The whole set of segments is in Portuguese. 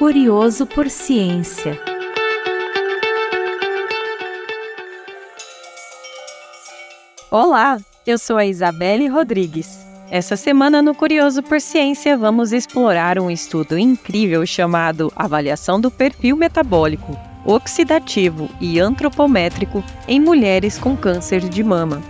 Curioso por Ciência. Olá, eu sou a Isabelle Rodrigues. Essa semana no Curioso por Ciência vamos explorar um estudo incrível chamado Avaliação do Perfil Metabólico, Oxidativo e Antropométrico em Mulheres com Câncer de Mama.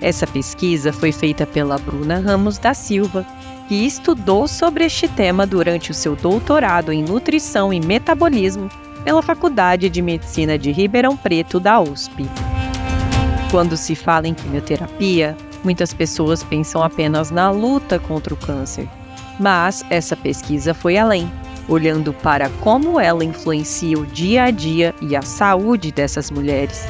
Essa pesquisa foi feita pela Bruna Ramos da Silva que estudou sobre este tema durante o seu doutorado em Nutrição e Metabolismo pela Faculdade de Medicina de Ribeirão Preto da USP. Quando se fala em quimioterapia, muitas pessoas pensam apenas na luta contra o câncer. Mas essa pesquisa foi além, olhando para como ela influencia o dia a dia e a saúde dessas mulheres.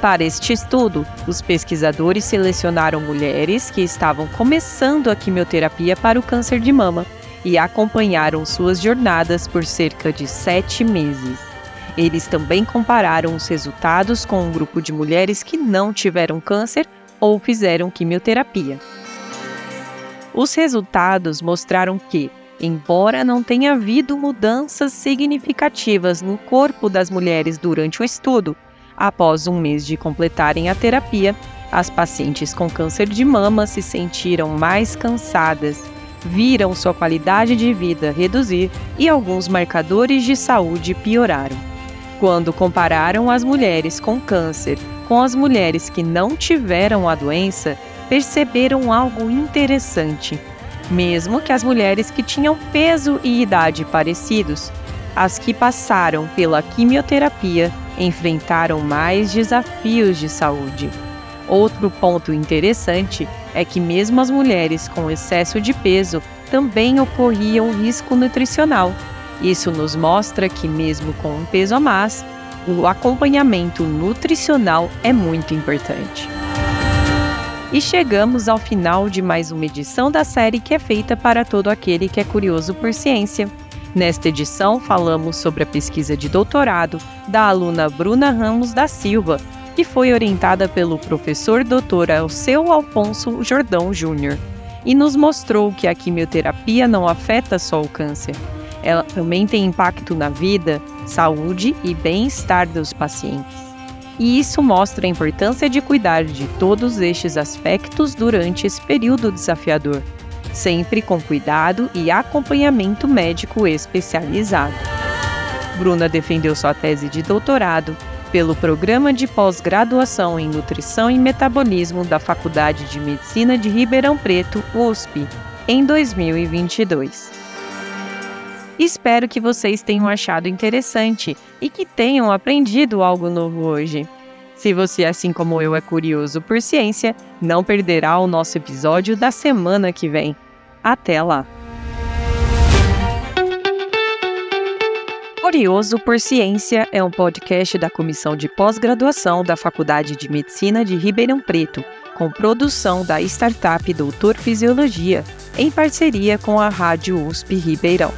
Para este estudo, os pesquisadores selecionaram mulheres que estavam começando a quimioterapia para o câncer de mama e acompanharam suas jornadas por cerca de sete meses. Eles também compararam os resultados com um grupo de mulheres que não tiveram câncer ou fizeram quimioterapia. Os resultados mostraram que, embora não tenha havido mudanças significativas no corpo das mulheres durante o estudo, Após um mês de completarem a terapia, as pacientes com câncer de mama se sentiram mais cansadas, viram sua qualidade de vida reduzir e alguns marcadores de saúde pioraram. Quando compararam as mulheres com câncer com as mulheres que não tiveram a doença, perceberam algo interessante. Mesmo que as mulheres que tinham peso e idade parecidos, as que passaram pela quimioterapia enfrentaram mais desafios de saúde. Outro ponto interessante é que, mesmo as mulheres com excesso de peso também ocorria um risco nutricional. Isso nos mostra que, mesmo com um peso a mais, o acompanhamento nutricional é muito importante. E chegamos ao final de mais uma edição da série que é feita para todo aquele que é curioso por ciência. Nesta edição, falamos sobre a pesquisa de doutorado da aluna Bruna Ramos da Silva, que foi orientada pelo professor Dr. Alceu Alfonso Jordão Júnior, e nos mostrou que a quimioterapia não afeta só o câncer. Ela também tem impacto na vida, saúde e bem-estar dos pacientes. E isso mostra a importância de cuidar de todos estes aspectos durante esse período desafiador sempre com cuidado e acompanhamento médico especializado. Bruna defendeu sua tese de doutorado pelo Programa de Pós-Graduação em Nutrição e Metabolismo da Faculdade de Medicina de Ribeirão Preto, USP, em 2022. Espero que vocês tenham achado interessante e que tenham aprendido algo novo hoje. Se você, assim como eu, é curioso por ciência, não perderá o nosso episódio da semana que vem. Até lá! Curioso por Ciência é um podcast da Comissão de Pós-Graduação da Faculdade de Medicina de Ribeirão Preto, com produção da startup Doutor Fisiologia, em parceria com a Rádio USP Ribeirão.